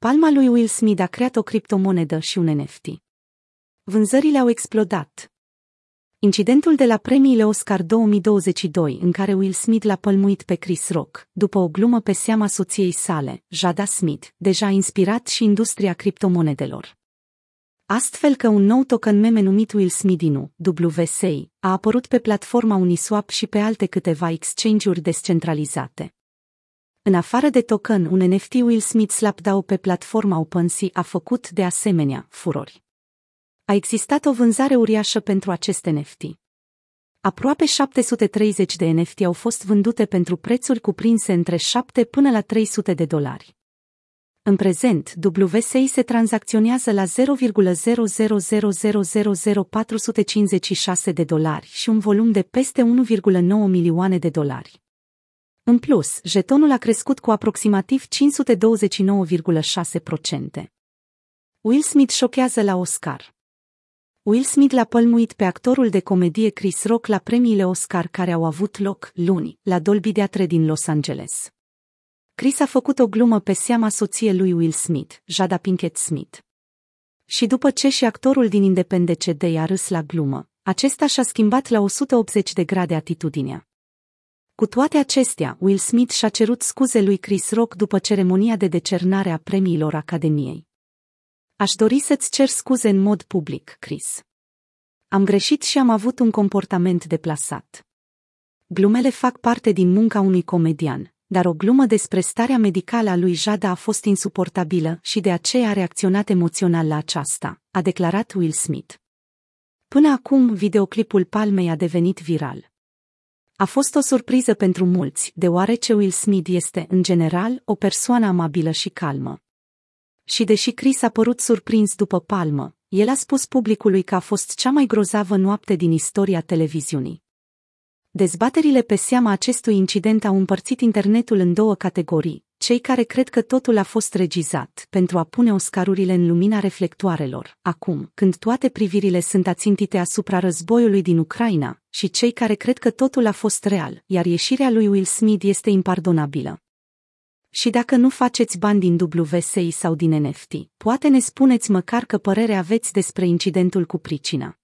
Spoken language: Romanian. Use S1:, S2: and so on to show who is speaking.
S1: Palma lui Will Smith a creat o criptomonedă și un NFT. Vânzările au explodat. Incidentul de la premiile Oscar 2022, în care Will Smith l-a pălmuit pe Chris Rock, după o glumă pe seama soției sale, Jada Smith, deja a inspirat și industria criptomonedelor. Astfel că un nou token meme numit Will Smith Inu, WSA, a apărut pe platforma Uniswap și pe alte câteva exchange-uri descentralizate. În afară de token, un NFT Will Smith Slapdao pe platforma OpenSea a făcut, de asemenea, furori. A existat o vânzare uriașă pentru acest NFT. Aproape 730 de NFT au fost vândute pentru prețuri cuprinse între 7 până la 300 de dolari. În prezent, WSI se tranzacționează la 0,000000456 de dolari și un volum de peste 1,9 milioane de dolari. În plus, jetonul a crescut cu aproximativ 529,6%. Will Smith șochează la Oscar. Will Smith l-a pălmuit pe actorul de comedie Chris Rock la premiile Oscar care au avut loc luni, la Dolby Theatre din Los Angeles. Chris a făcut o glumă pe seama soției lui Will Smith, Jada Pinkett Smith. Și după ce și actorul din Independence Day a râs la glumă, acesta și-a schimbat la 180 de grade atitudinea. Cu toate acestea, Will Smith și-a cerut scuze lui Chris Rock după ceremonia de decernare a premiilor Academiei. Aș dori să-ți cer scuze în mod public, Chris. Am greșit și am avut un comportament deplasat. Glumele fac parte din munca unui comedian, dar o glumă despre starea medicală a lui Jada a fost insuportabilă și de aceea a reacționat emoțional la aceasta, a declarat Will Smith. Până acum, videoclipul Palmei a devenit viral. A fost o surpriză pentru mulți, deoarece Will Smith este, în general, o persoană amabilă și calmă. Și deși Chris a părut surprins după palmă, el a spus publicului că a fost cea mai grozavă noapte din istoria televiziunii. Dezbaterile pe seama acestui incident au împărțit internetul în două categorii, cei care cred că totul a fost regizat pentru a pune oscarurile în lumina reflectoarelor, acum, când toate privirile sunt ațintite asupra războiului din Ucraina, și cei care cred că totul a fost real, iar ieșirea lui Will Smith este impardonabilă. Și dacă nu faceți bani din WSI sau din NFT, poate ne spuneți măcar că părere aveți despre incidentul cu pricina.